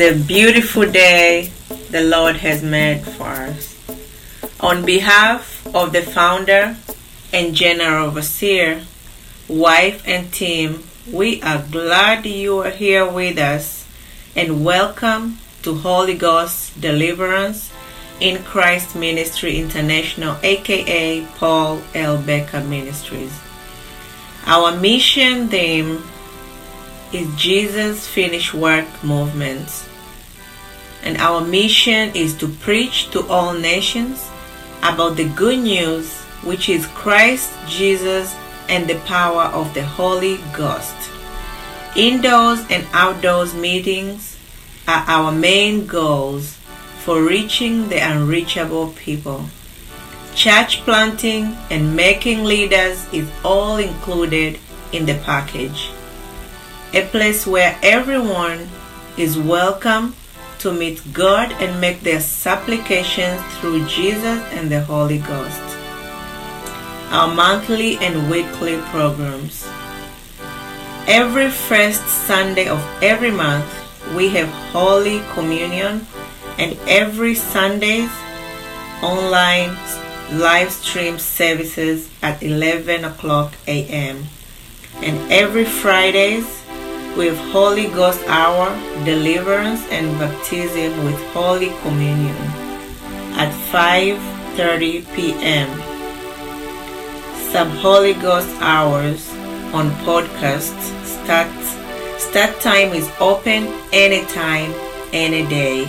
A beautiful day the Lord has made for us. On behalf of the founder and general overseer, wife, and team, we are glad you are here with us and welcome to Holy Ghost Deliverance in Christ Ministry International, aka Paul L. Baker Ministries. Our mission theme is Jesus' finished work movement. And our mission is to preach to all nations about the good news, which is Christ Jesus and the power of the Holy Ghost. Indoors and outdoors meetings are our main goals for reaching the unreachable people. Church planting and making leaders is all included in the package. A place where everyone is welcome to meet God and make their supplications through Jesus and the Holy Ghost. Our monthly and weekly programs. Every first Sunday of every month, we have Holy Communion, and every Sundays, online live stream services at 11 o'clock a.m. And every Fridays, have Holy Ghost Hour, Deliverance, and Baptism with Holy Communion at 5.30 p.m. Some Holy Ghost Hours on podcast start start time is open anytime any day.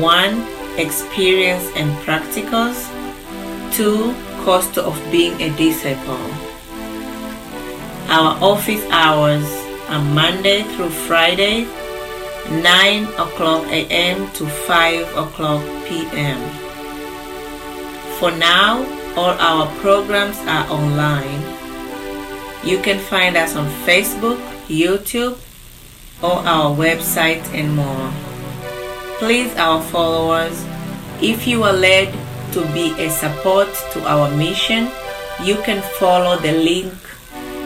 One experience and practicals. Two cost of being a disciple. Our office hours are monday through friday 9 o'clock a.m to 5 o'clock p.m for now all our programs are online you can find us on Facebook, YouTube, or our website and more. Please, our followers, if you are led to be a support to our mission, you can follow the link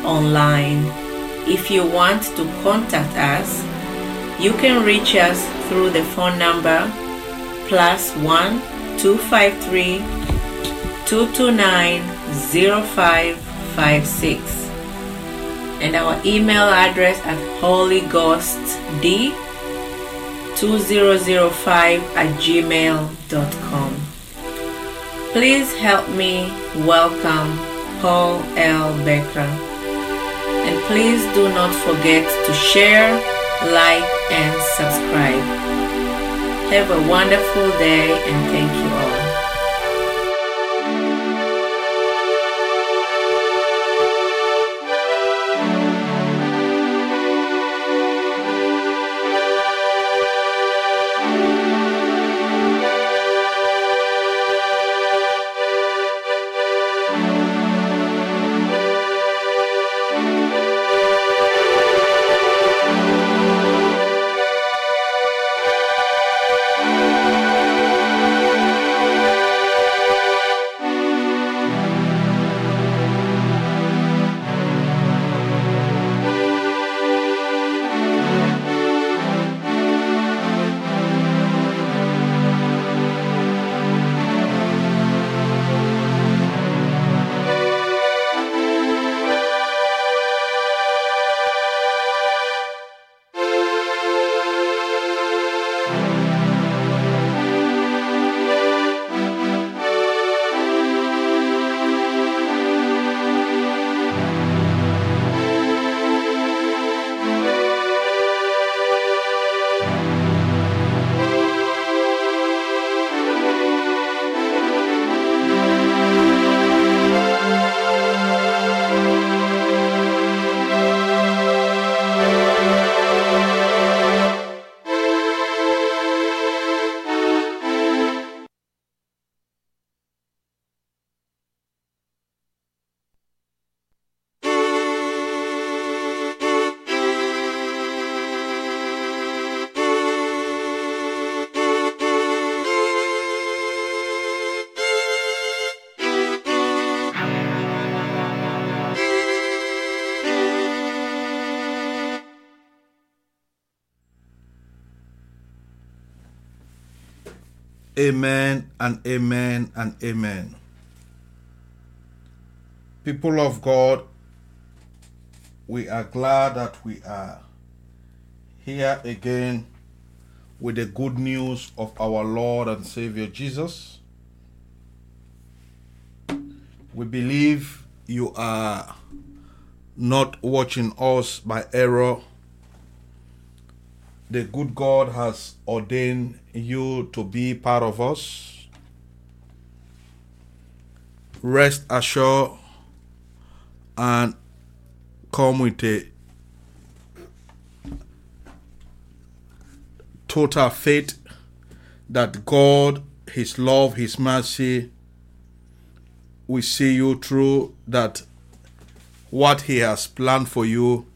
online. If you want to contact us, you can reach us through the phone number plus 1 253 229 0556 and our email address at holyghostd2005 at gmail.com. Please help me welcome Paul L. Baker. And please do not forget to share, like, and subscribe. Have a wonderful day and thank you Amen and amen and amen. People of God, we are glad that we are here again with the good news of our Lord and Savior Jesus. We believe you are not watching us by error. The good God has ordained you to be part of us. Rest assured and come with a total faith that God, His love, His mercy will see you through, that what He has planned for you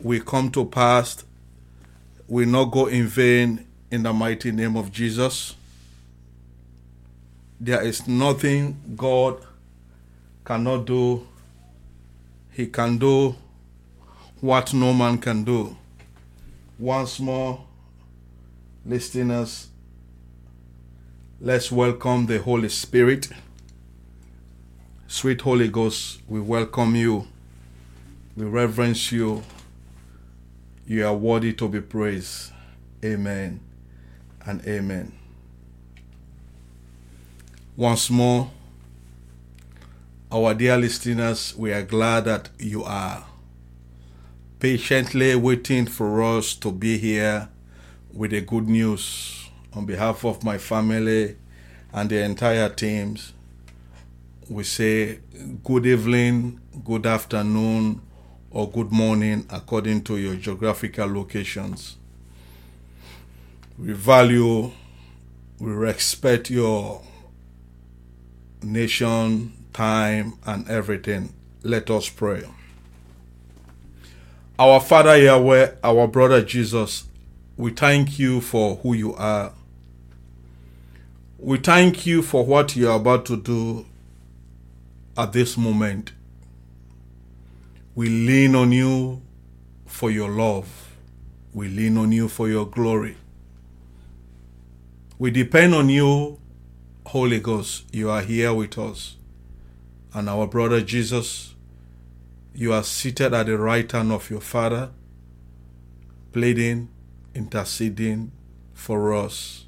will come to pass, will not go in vain in the mighty name of Jesus. There is nothing God cannot do. He can do what no man can do. Once more, listeners, let's welcome the Holy Spirit. Sweet Holy Ghost, we welcome you. We reverence you. You are worthy to be praised. Amen and amen. Once more, our dear listeners, we are glad that you are patiently waiting for us to be here with the good news on behalf of my family and the entire teams. We say good evening, good afternoon, or good morning according to your geographical locations. We value, we respect your nation, time, and everything. Let us pray. Our Father Yahweh, our brother Jesus, we thank you for who you are. We thank you for what you are about to do at this moment. We lean on you for your love. We lean on you for your glory. We depend on you, Holy Ghost. You are here with us. And our brother Jesus, you are seated at the right hand of your Father, pleading, interceding for us.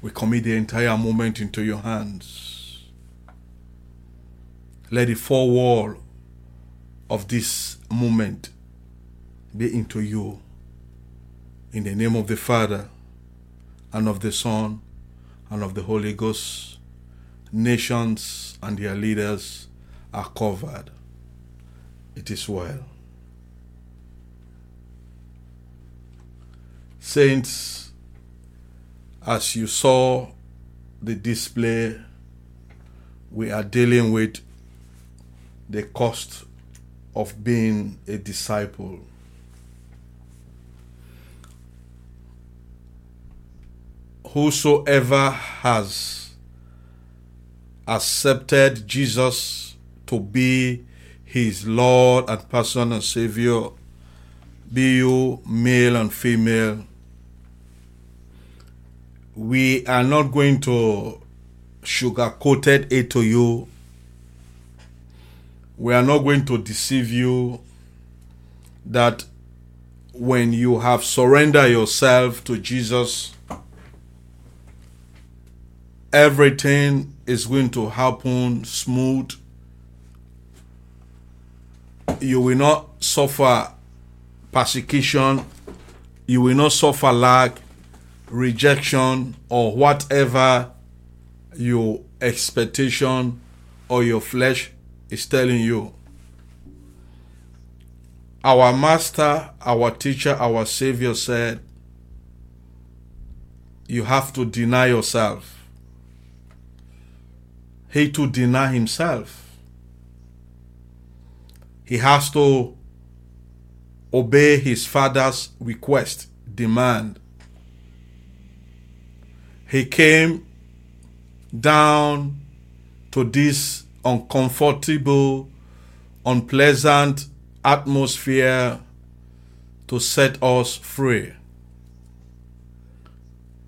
We commit the entire moment into your hands. Let the four of this moment be into you. In the name of the Father, and of the Son, and of the Holy Ghost, nations and their leaders are covered. It is well. Saints, as you saw the display, we are dealing with the cost of being a disciple. Whosoever has accepted Jesus to be his Lord and personal Savior, be you male and female, we are not going to sugarcoat it to you. We are not going to deceive you that when you have surrendered yourself to Jesus, everything is going to happen smooth. You will not suffer persecution. You will not suffer lack, rejection, or whatever your expectation or your flesh is telling you. Our master, our teacher, our savior said, You have to deny yourself he to deny himself. He has to obey his father's request, demand. He came down to this uncomfortable, unpleasant atmosphere to set us free.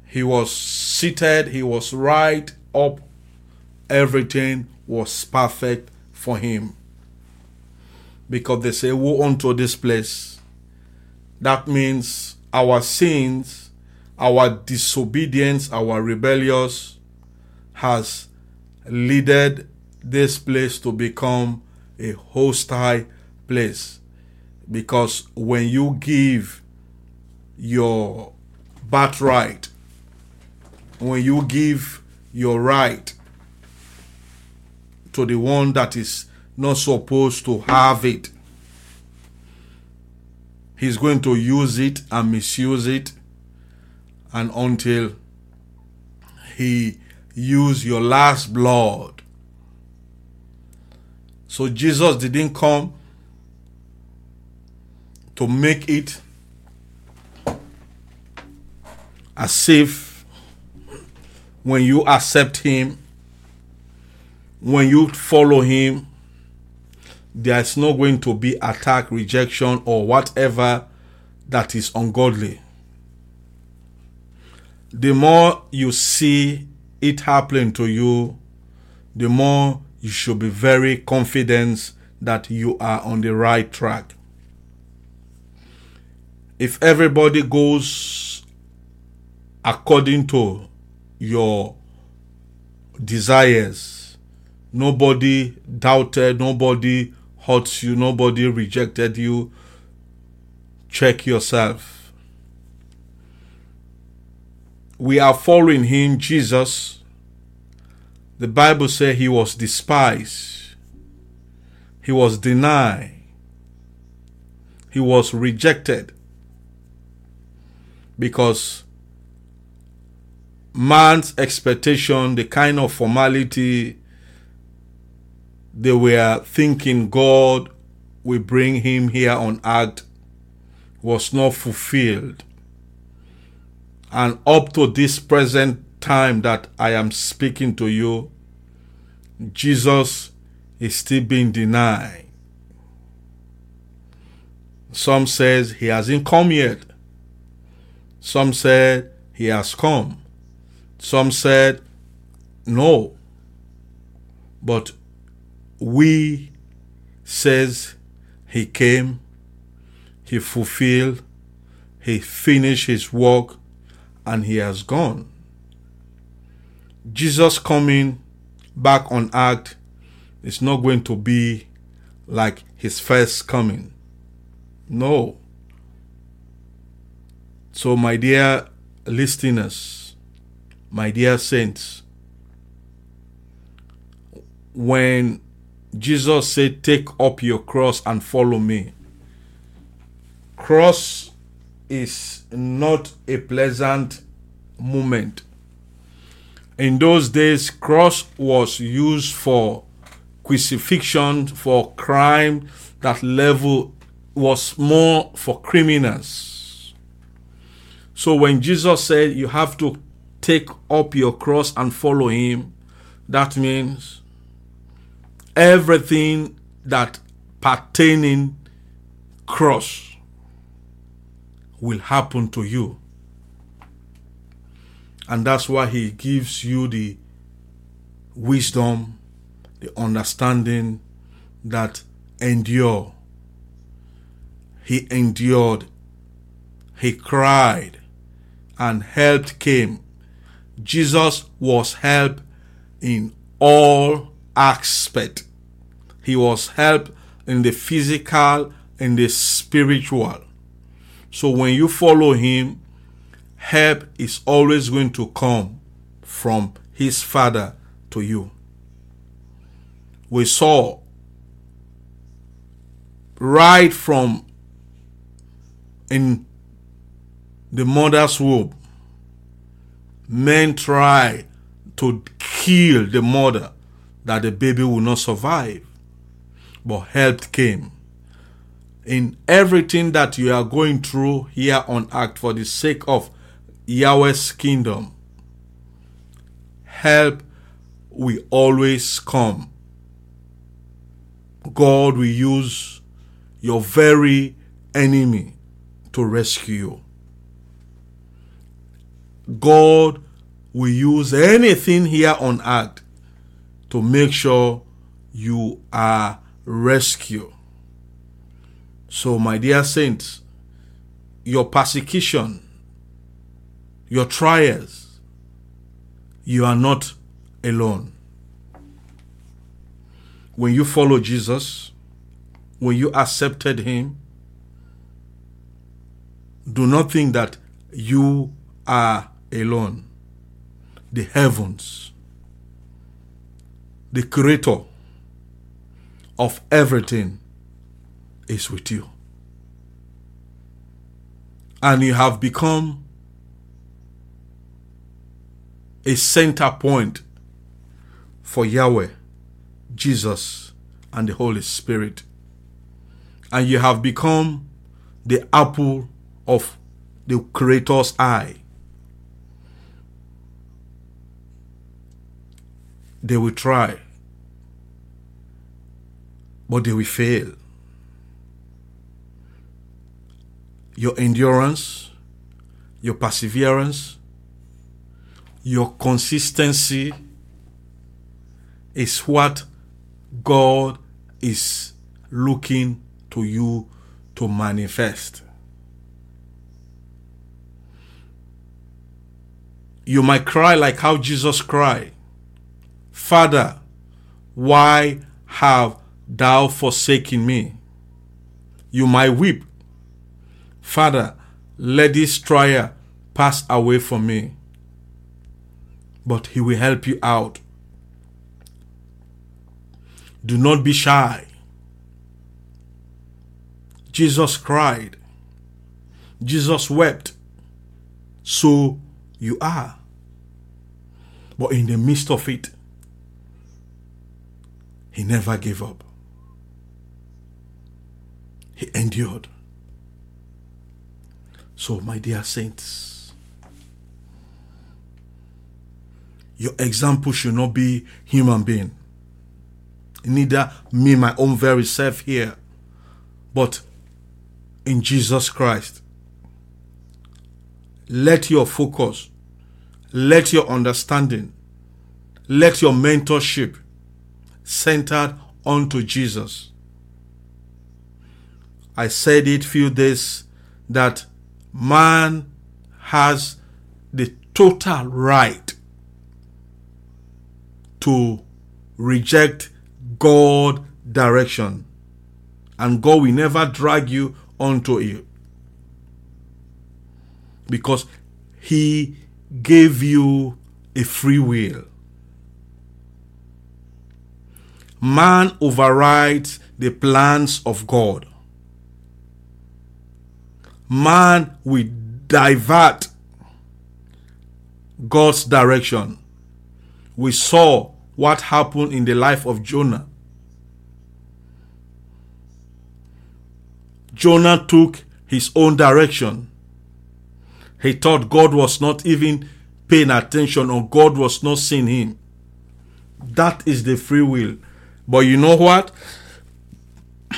He was seated, he was right up, everything was perfect for him. Because they say, Woe unto this place. That means our sins, our disobedience, our rebellious has leaded this place to become a hostile place. Because when you give your birthright, when you give your right to the one that is not supposed to have it, he's going to use it and misuse it and until he use your last blood so jesus didn't come to make it as if when you accept him when you follow him there's not going to be attack, rejection, or whatever that is ungodly. The more you see it happening to you, the more you should be very confident that you are on the right track. If everybody goes according to your desires, nobody doubted, nobody hurts you, nobody rejected you, check yourself. We are following him, Jesus. The Bible says he was despised, he was denied, he was rejected. Because man's expectation, the kind of formality, they were thinking God will bring him here on earth was not fulfilled. And up to this present time that I am speaking to you, Jesus is still being denied. Some says he hasn't come yet. Some said he has come. Some said no. But we says he came, he fulfilled, he finished his work, and he has gone. Jesus coming back on earth is not going to be like his first coming. No. So, my dear listeners, my dear saints, when Jesus said, Take up your cross and follow me. Cross is not a pleasant moment. In those days, cross was used for crucifixion, for crime that level was more for criminals. So when Jesus said you have to take up your cross and follow him, that means everything that pertaining cross will happen to you. And that's why he gives you the wisdom, the understanding that endure. He endured. He cried and help came. Jesus was help in all aspect. He was help in the physical in the spiritual. So when you follow him, help is always going to come from his father to you. We saw right from in the mother's womb, men try to kill the mother that the baby will not survive. But help came. In everything that you are going through here on earth for the sake of Yahweh's kingdom, help will always come. God will use your very enemy to rescue you. God will use anything here on earth to make sure you are rescued. So, my dear saints, your persecution, your trials, you are not alone. When you follow Jesus, when you accepted Him, do not think that you are alone. The heavens, the creator of everything is with you. And you have become a center point for Yahweh, Jesus, and the Holy Spirit. And you have become the apple of the Creator's eye. They will try, but they will fail. Your endurance, your perseverance, your consistency is what God is looking to you to manifest. You might cry like how Jesus cried Father, why have thou forsaken me? You might weep, Father, let this trial pass away from me. But he will help you out. Do not be shy. Jesus cried. Jesus wept. So you are. But in the midst of it, he never gave up. He endured. So, my dear saints, your example should not be human being. Neither me, my own very self here, but in Jesus Christ. Let your focus, let your understanding, let your mentorship centered onto Jesus. I said it few days that man has the total right to reject God direction. And God will never drag you onto it. Because he gave you a free will. Man overrides the plans of God. Man will divert God's direction. We saw what happened in the life of Jonah. Jonah took his own direction. He thought God was not even paying attention or God was not seeing him. That is the free will. But you know what?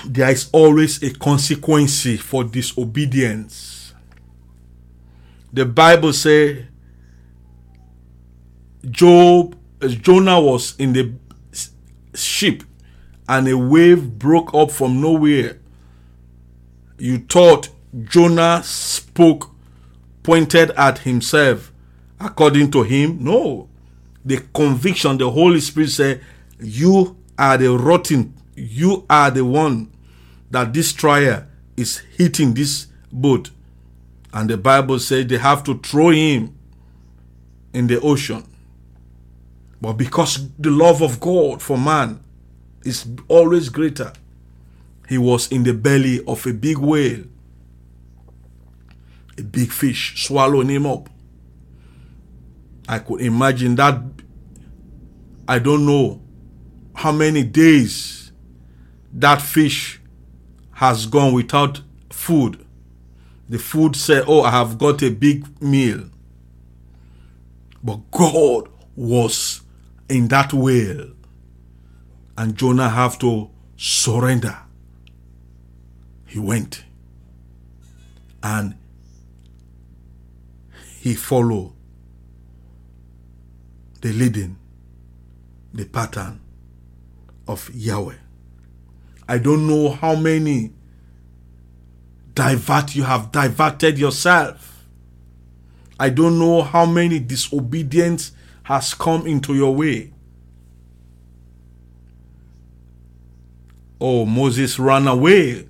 there is always a consequence for disobedience. The Bible says Job Jonah was in the ship and a wave broke up from nowhere. You thought Jonah spoke pointed at himself according to him? No. The conviction, the Holy Spirit said, You are the rotten you are the one that this trial is hitting this boat. And the Bible says they have to throw him in the ocean. But because the love of God for man is always greater, he was in the belly of a big whale. A big fish swallowing him up. I could imagine that. I don't know how many days that fish has gone without food. The food said, Oh, I have got a big meal. But God was in that whale. And Jonah have to surrender. He went. And he followed the leading, the pattern of Yahweh. I don't know how many divert you have diverted yourself. I don't know how many disobedience has come into your way. Oh, Moses ran away.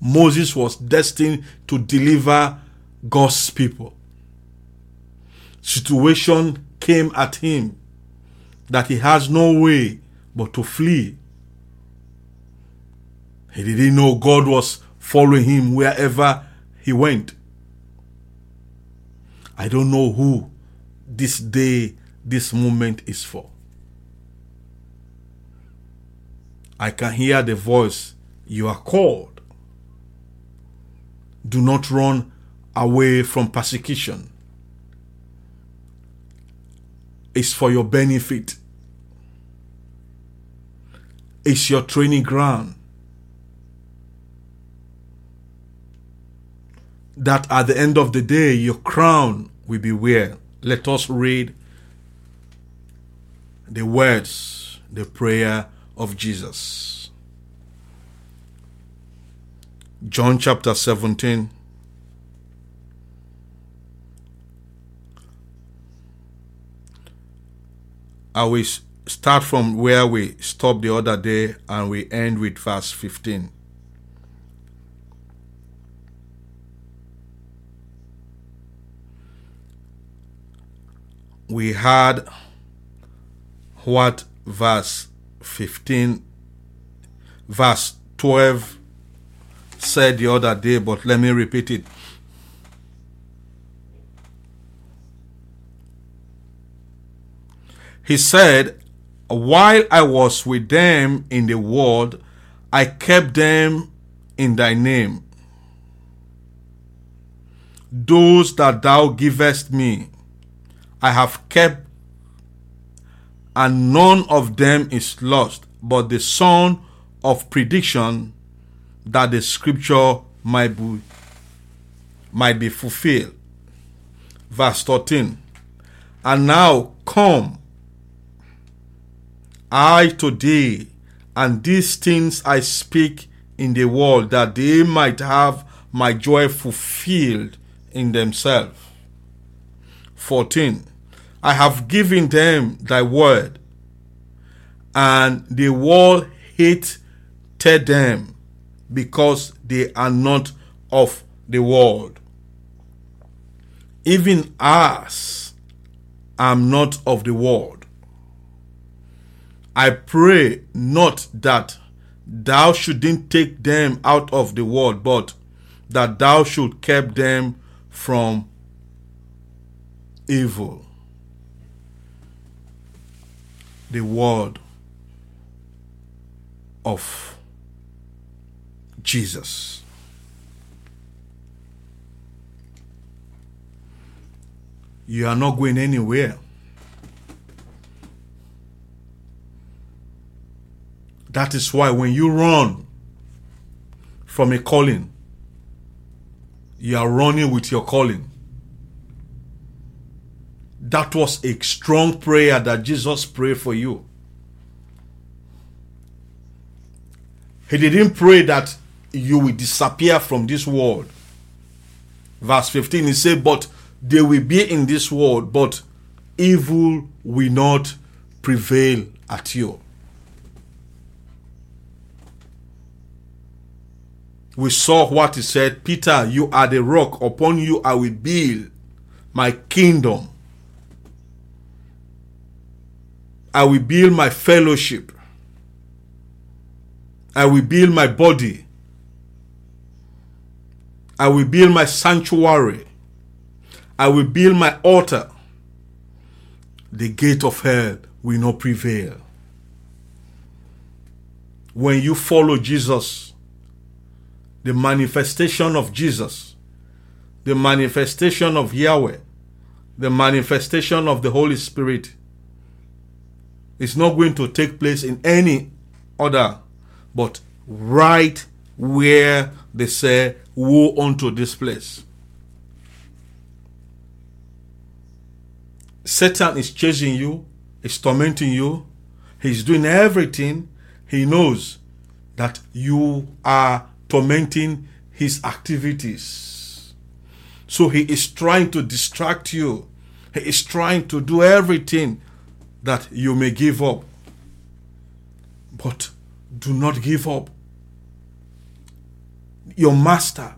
Moses was destined to deliver God's people. Situation came at him that he has no way but to flee. He didn't know God was following him wherever he went. I don't know who this day, this moment is for. I can hear the voice, You are called. Do not run away from persecution. It's for your benefit. It's your training ground. That at the end of the day, your crown will be where. Let us read the words, the prayer of Jesus. John chapter 17. I will start from where we stopped the other day and we end with verse 15. We had what verse 15, verse 12 said the other day, but let me repeat it. He said, While I was with them in the world, I kept them in thy name. Those that thou givest me, I have kept, and none of them is lost, but the son of prediction, that the scripture might be, might be fulfilled. Verse 13. And now come, I to today, and these things I speak in the world, that they might have my joy fulfilled in themselves. 14. I have given them thy word, and the world hated them because they are not of the world. Even as am not of the world. I pray not that thou shouldn't take them out of the world, but that thou should keep them from evil. The word of Jesus. You are not going anywhere. That is why when you run from a calling, you are running with your calling. That was a strong prayer that Jesus prayed for you. He didn't pray that you will disappear from this world. Verse 15, he said, But they will be in this world, but evil will not prevail at you. We saw what he said Peter, you are the rock, upon you I will build my kingdom. I will build my fellowship. I will build my body. I will build my sanctuary. I will build my altar. The gate of hell will not prevail. When you follow Jesus, the manifestation of Jesus, the manifestation of Yahweh, the manifestation of the Holy Spirit is not going to take place in any other but right where they say, Woe unto this place. Satan is chasing you, is tormenting you, he's doing everything. He knows that you are tormenting his activities. So he is trying to distract you. He is trying to do everything that you may give up. But do not give up. Your master,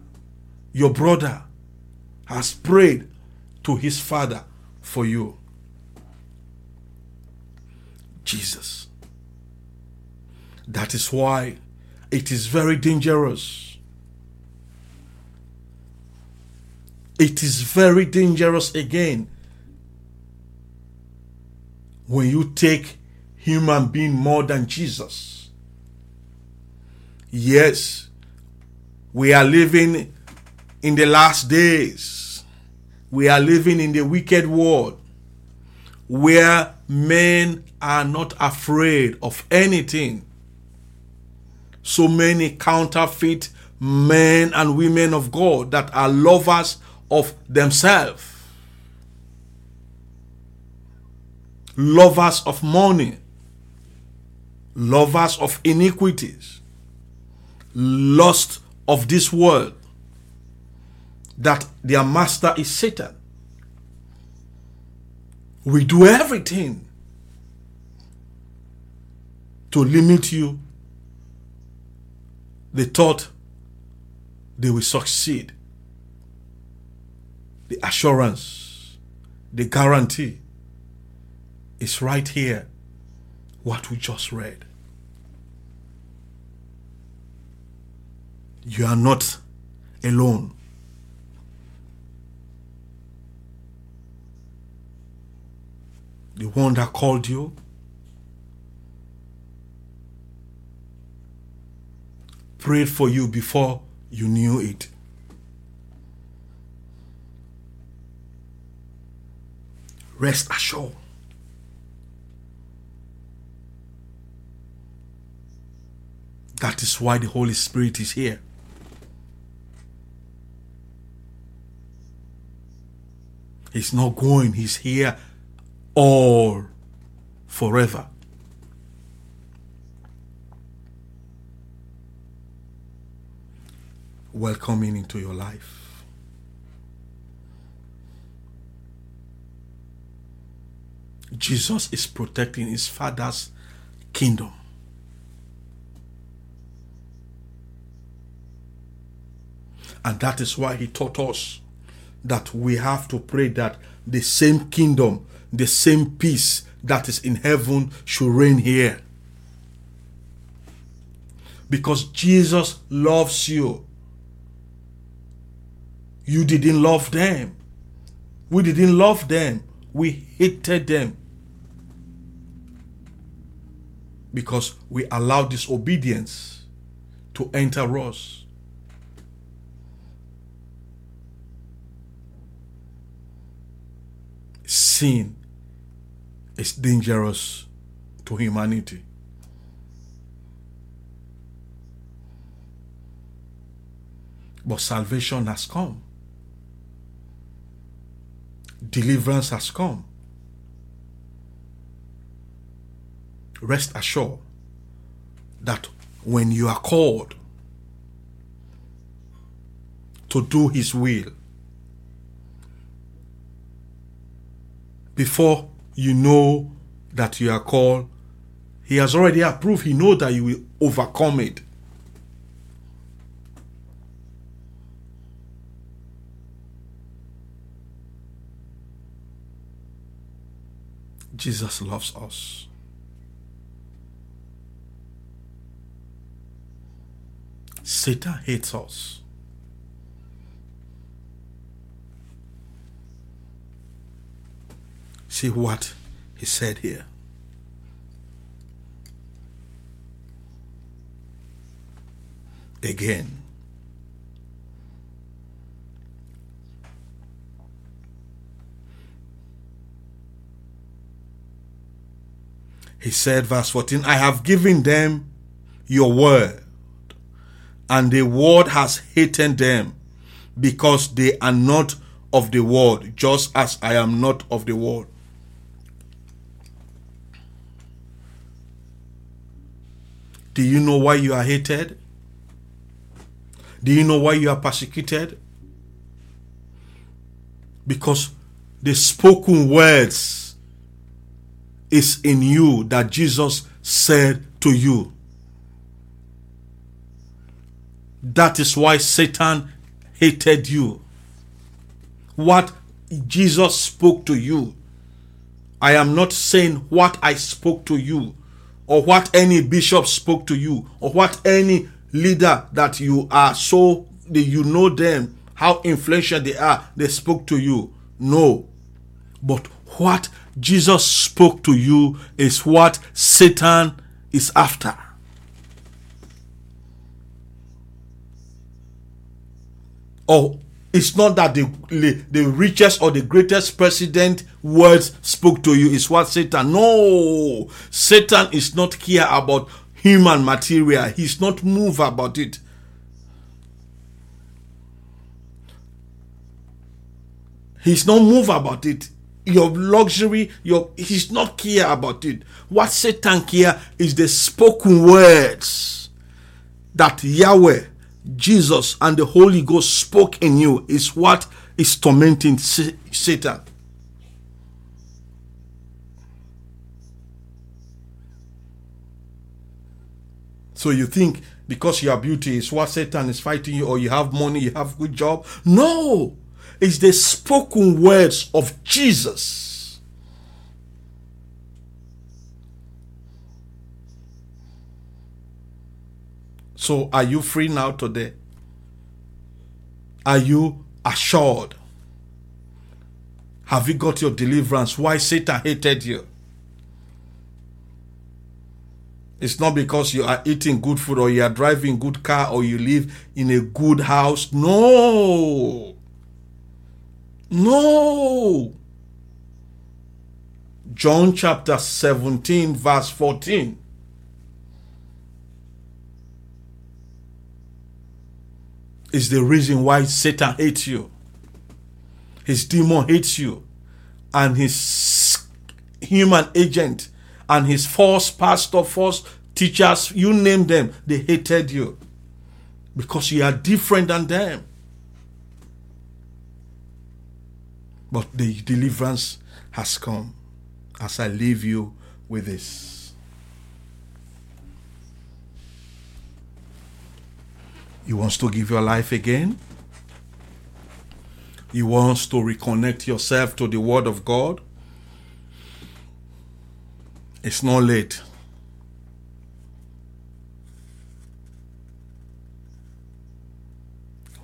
your brother, has prayed to his father for you. Jesus. That is why it is very dangerous. It is very dangerous again when you take human being more than Jesus. Yes, we are living in the last days. We are living in the wicked world where men are not afraid of anything. So many counterfeit men and women of God that are lovers of themselves lovers of money, lovers of iniquities, lust of this world, that their master is Satan. We do everything to limit you. They thought they will succeed. The assurance, the guarantee is right here, what we just read. You are not alone. The one that called you prayed for you before you knew it. Rest assured. That is why the Holy Spirit is here. He's not going, He's here all forever. Welcoming into your life. Jesus is protecting his Father's kingdom. And that is why he taught us that we have to pray that the same kingdom, the same peace that is in heaven should reign here. Because Jesus loves you. You didn't love them. We didn't love them. We hated them. Because we allowed disobedience to enter us. Sin is dangerous to humanity. But salvation has come. Deliverance has come. Rest assured that when you are called to do His will, before you know that you are called, He has already approved. He knows that you will overcome it. Jesus loves us. Satan hates us. See what he said here. Again. He said, verse 14, I have given them your word, and the word has hated them because they are not of the world, just as I am not of the world. Do you know why you are hated? Do you know why you are persecuted? Because the spoken words is in you that Jesus said to you. That is why Satan hated you. What Jesus spoke to you. I am not saying what I spoke to you or what any bishop spoke to you or what any leader that you are so that you know them how influential they are they spoke to you? No. But what jesus spoke to you is what satan is after. Oh it's not that the, the richest or the greatest president words spoke to you. Is what satan no. Satan is not care about human material. He's not moved about it. He's not moved about it. Your luxury your he's not care about it. What satan care is the spoken words that yahweh Jesus and the Holy Ghost spoke in you is what is tormenting Satan. So you think because your beauty is what Satan is fighting you, or you have money, you have good job? No, it's the spoken words of Jesus. So are you free now today? Are you assured? Have you got your deliverance? Why Satan hated you? It's not because you are eating good food or you are driving good car or you live in a good house. No. No. John chapter 17 verse 14. Is the reason why Satan hates you. His demon hates you. And his human agent and his false pastor, false teachers, you name them, they hated you. Because you are different than them. But the deliverance has come as I leave you with this. He wants to give your life again. He wants to reconnect yourself to the Word of God. It's not late.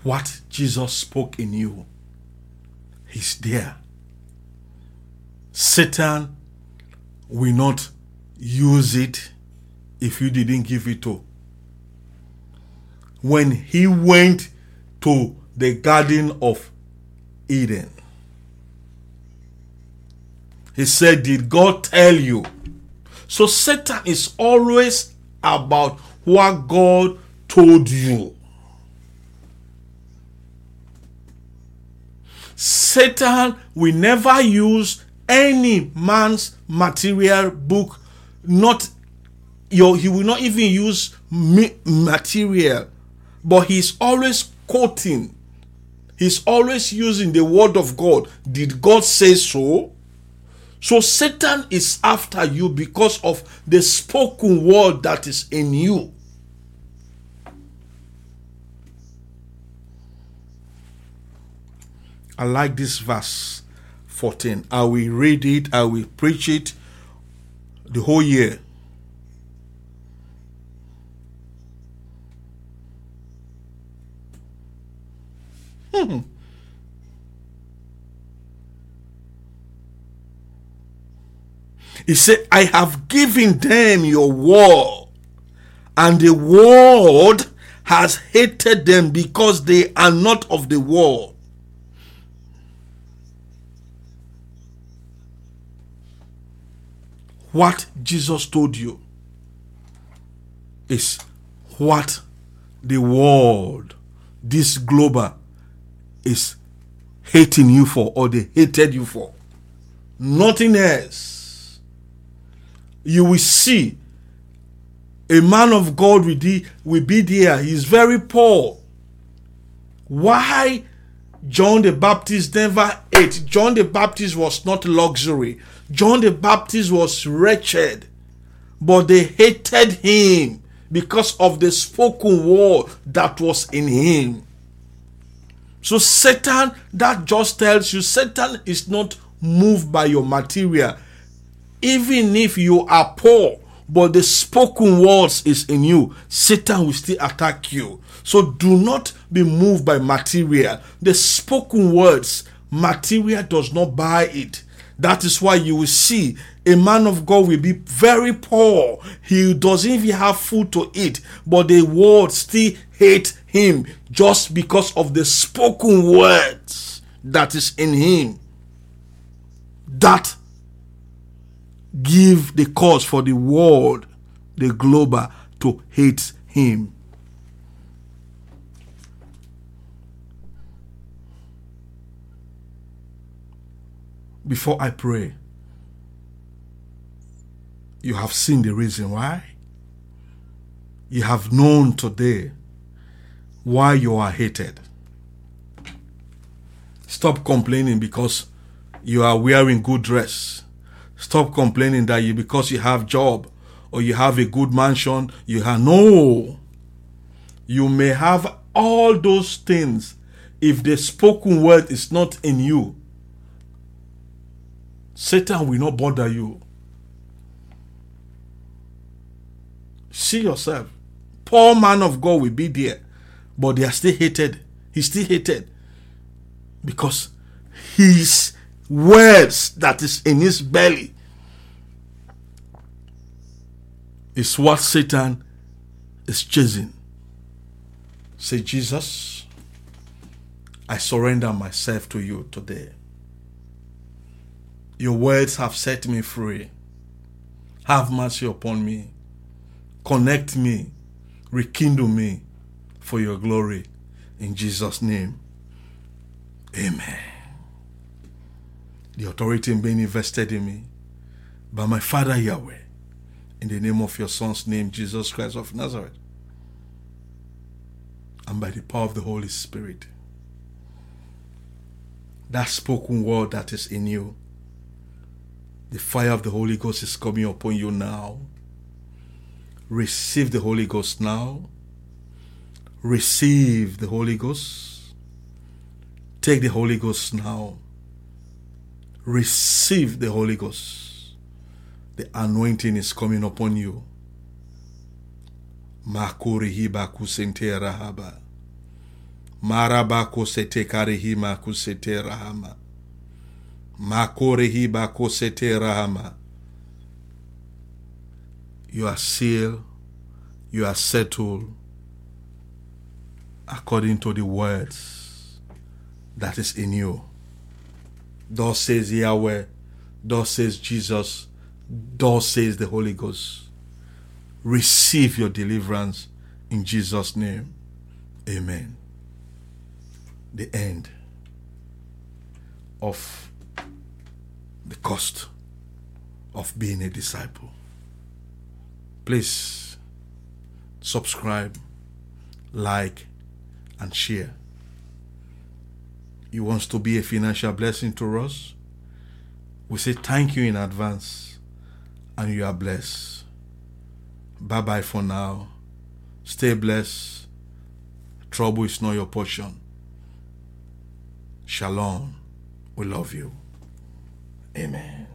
What Jesus spoke in you is there. Satan will not use it if you didn't give it to when he went to the Garden of Eden. He said, Did God tell you? So Satan is always about what God told you. Satan will never use any man's material book, not your, he will not even use material but he's always quoting, he's always using the word of God. Did God say so? So Satan is after you because of the spoken word that is in you. I like this verse 14. I will read it, I will preach it the whole year. Hmm. He said, I have given them your word, and the world has hated them because they are not of the world. What Jesus told you is what the world, this global, is hating you for or they hated you for. Nothing else. You will see A man of God will be, will be there. He's very poor. Why John the Baptist never ate? John the Baptist was not luxury. John the Baptist was wretched. But they hated him because of the spoken word that was in him. So Satan, that just tells you Satan is not moved by your material. Even if you are poor, but the spoken words is in you, Satan will still attack you. So do not be moved by material. The spoken words, material does not buy it. That is why you will see a man of God will be very poor. He doesn't even have food to eat, but the world still hate him just because of the spoken words that is in him. That give the cause for the world, the global, to hate him. Before I pray, you have seen the reason why. You have known today why you are hated. Stop complaining because you are wearing good dress. Stop complaining that you because you have job or you have a good mansion, you have no. You may have all those things if the spoken word is not in you. Satan will not bother you. See yourself. Poor man of God will be there, but they are still hated. He's still hated because his words that is in his belly is what Satan is chasing. Say, Jesus, I surrender myself to you today. Your words have set me free. Have mercy upon me. Connect me. Rekindle me for your glory. In Jesus' name. Amen. The authority being invested in me by my Father Yahweh. In the name of your Son's name, Jesus Christ of Nazareth. And by the power of the Holy Spirit. That spoken word that is in you the fire of the Holy Ghost is coming upon you now. Receive the Holy Ghost now. Receive the Holy Ghost. Take the Holy Ghost now. Receive the Holy Ghost. The anointing is coming upon you. Makuri hibaku sente rahaba. Marabako sete karihima kusete rahama. Makorehi bakosete rahama. You are sealed, you are settled according to the words that is in you. Thus says Yahweh, thus says Jesus, thus says the Holy Ghost. Receive your deliverance in Jesus' name. Amen. The end of the cost of being a disciple. Please subscribe, like, and share. He wants to be a financial blessing to us? We say thank you in advance and you are blessed. Bye bye for now. Stay blessed. Trouble is not your portion. Shalom. We love you. Amen.